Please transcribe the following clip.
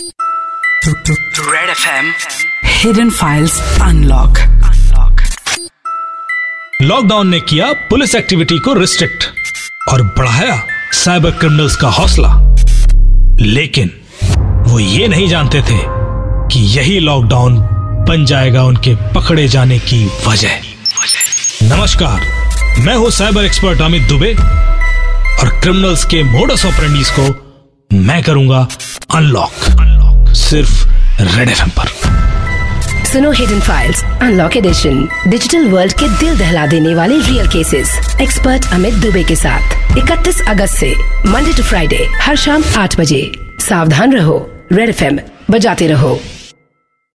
Red FM Hidden Files Unlock. Lockdown ने किया police activity को रिस्ट्रिक्ट और बढ़ाया साइबर क्रिमिनल्स का हौसला। लेकिन वो ये नहीं जानते थे कि यही लॉकडाउन बन जाएगा उनके पकड़े जाने की वजह। नमस्कार मैं हूँ साइबर एक्सपर्ट अमित दुबे और क्रिमिनल्स के मोडस ऑपरेंडीज को मैं करूँगा अनलॉक अनलॉक सिर्फ़ रेड एफएम पर। सुनो hidden files unlock edition digital world के दिल दहला देने वाले real cases expert Amit Dubey के साथ। 31 अगस्त से मंडे टू फ्राइडे हर शाम 8 बजे। सावधान रहो रेड एफ़ बजाते रहो।